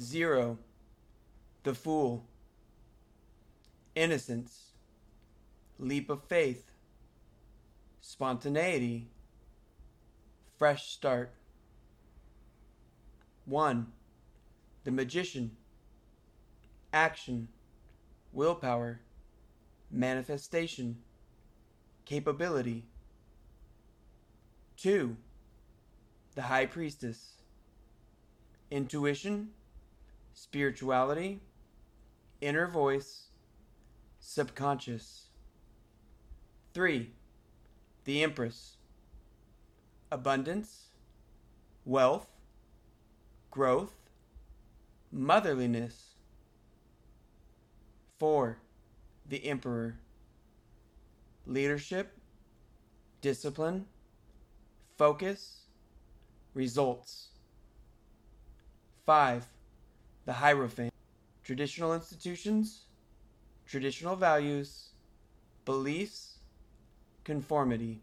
0. The Fool. Innocence. Leap of faith. Spontaneity. Fresh start. 1. The Magician. Action. Willpower. Manifestation. Capability. 2. The High Priestess. Intuition spirituality, inner voice, subconscious. 3. The Empress abundance, wealth, growth, motherliness. 4. The Emperor leadership, discipline, focus, results. 5 the Hierophant, traditional institutions, traditional values, beliefs, conformity.